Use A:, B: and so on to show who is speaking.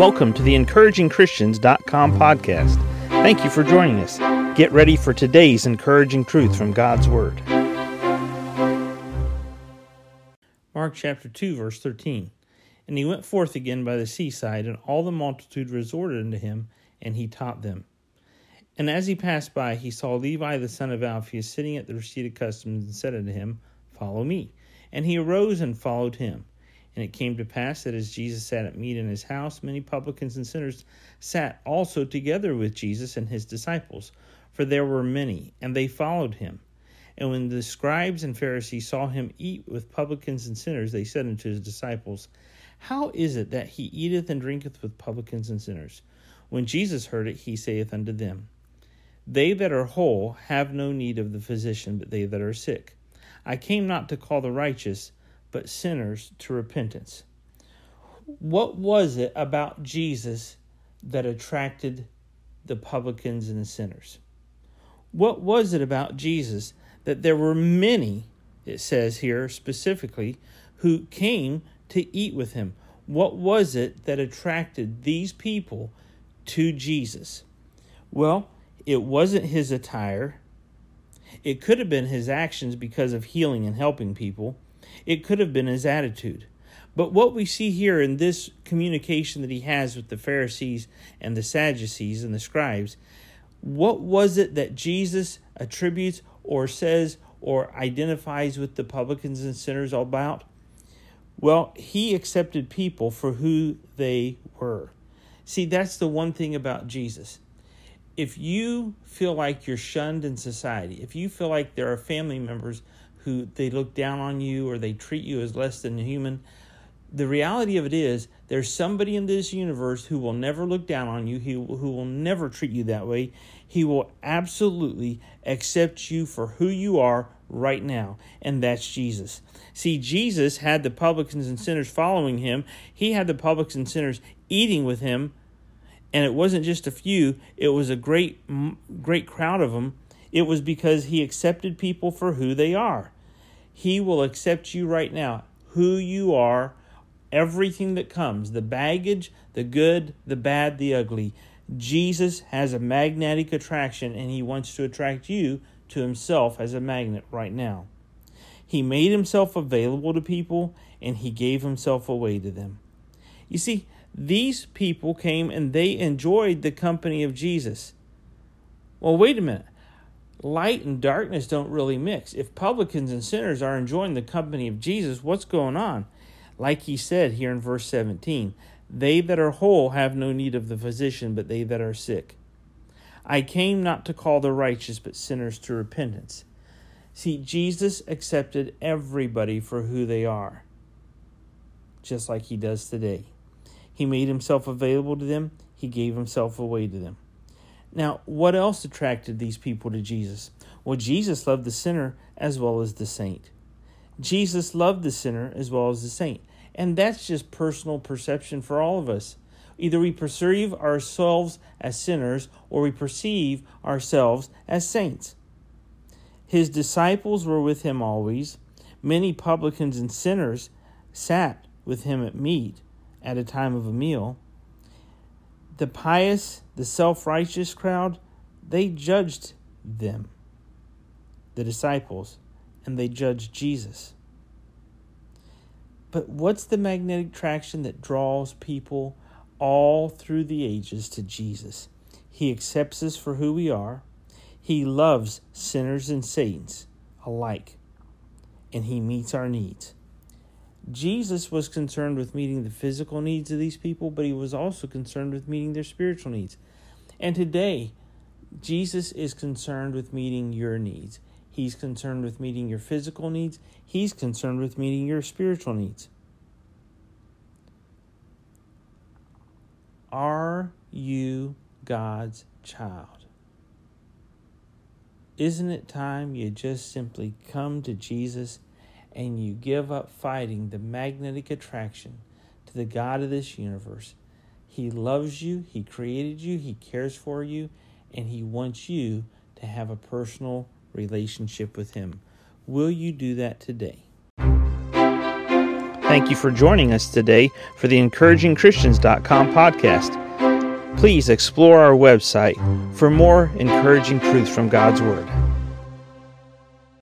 A: Welcome to the encouragingchristians.com podcast. Thank you for joining us. Get ready for today's encouraging truth from God's Word. Mark chapter 2, verse 13. And he went forth again by the seaside, and all the multitude resorted unto him, and he taught them. And as he passed by, he saw Levi the son of Alphaeus sitting at the receipt of customs, and said unto him, Follow me. And he arose and followed him. And it came to pass that as Jesus sat at meat in his house, many publicans and sinners sat also together with Jesus and his disciples, for there were many, and they followed him. And when the scribes and Pharisees saw him eat with publicans and sinners, they said unto his disciples, How is it that he eateth and drinketh with publicans and sinners? When Jesus heard it, he saith unto them, They that are whole have no need of the physician, but they that are sick. I came not to call the righteous, but sinners to repentance. What was it about Jesus that attracted the publicans and the sinners? What was it about Jesus that there were many, it says here specifically, who came to eat with him? What was it that attracted these people to Jesus? Well, it wasn't his attire. It could have been his actions because of healing and helping people. It could have been his attitude. But what we see here in this communication that he has with the Pharisees and the Sadducees and the scribes, what was it that Jesus attributes or says or identifies with the publicans and sinners about? Well, he accepted people for who they were. See, that's the one thing about Jesus. If you feel like you're shunned in society, if you feel like there are family members who they look down on you or they treat you as less than human. The reality of it is, there's somebody in this universe who will never look down on you, who, who will never treat you that way. He will absolutely accept you for who you are right now, and that's Jesus. See, Jesus had the publicans and sinners following him, he had the publicans and sinners eating with him, and it wasn't just a few, it was a great, great crowd of them it was because he accepted people for who they are. He will accept you right now, who you are, everything that comes the baggage, the good, the bad, the ugly. Jesus has a magnetic attraction and he wants to attract you to himself as a magnet right now. He made himself available to people and he gave himself away to them. You see, these people came and they enjoyed the company of Jesus. Well, wait a minute light and darkness don't really mix. If publicans and sinners are enjoying the company of Jesus, what's going on? Like he said here in verse 17, they that are whole have no need of the physician, but they that are sick. I came not to call the righteous, but sinners to repentance. See, Jesus accepted everybody for who they are, just like he does today. He made himself available to them, he gave himself away to them. Now, what else attracted these people to Jesus? Well, Jesus loved the sinner as well as the saint. Jesus loved the sinner as well as the saint. And that's just personal perception for all of us. Either we perceive ourselves as sinners or we perceive ourselves as saints. His disciples were with him always. Many publicans and sinners sat with him at meat at a time of a meal the pious, the self righteous crowd, they judged them, the disciples, and they judged Jesus. But what's the magnetic traction that draws people all through the ages to Jesus? He accepts us for who we are. He loves sinners and saints alike, and He meets our needs. Jesus was concerned with meeting the physical needs of these people, but he was also concerned with meeting their spiritual needs. And today, Jesus is concerned with meeting your needs. He's concerned with meeting your physical needs. He's concerned with meeting your spiritual needs. Are you God's child? Isn't it time you just simply come to Jesus and you give up fighting the magnetic attraction to the God of this universe. He loves you, He created you, He cares for you, and He wants you to have a personal relationship with Him. Will you do that today? Thank you for joining us today for the encouragingchristians.com podcast. Please explore our website for more encouraging truths from God's Word.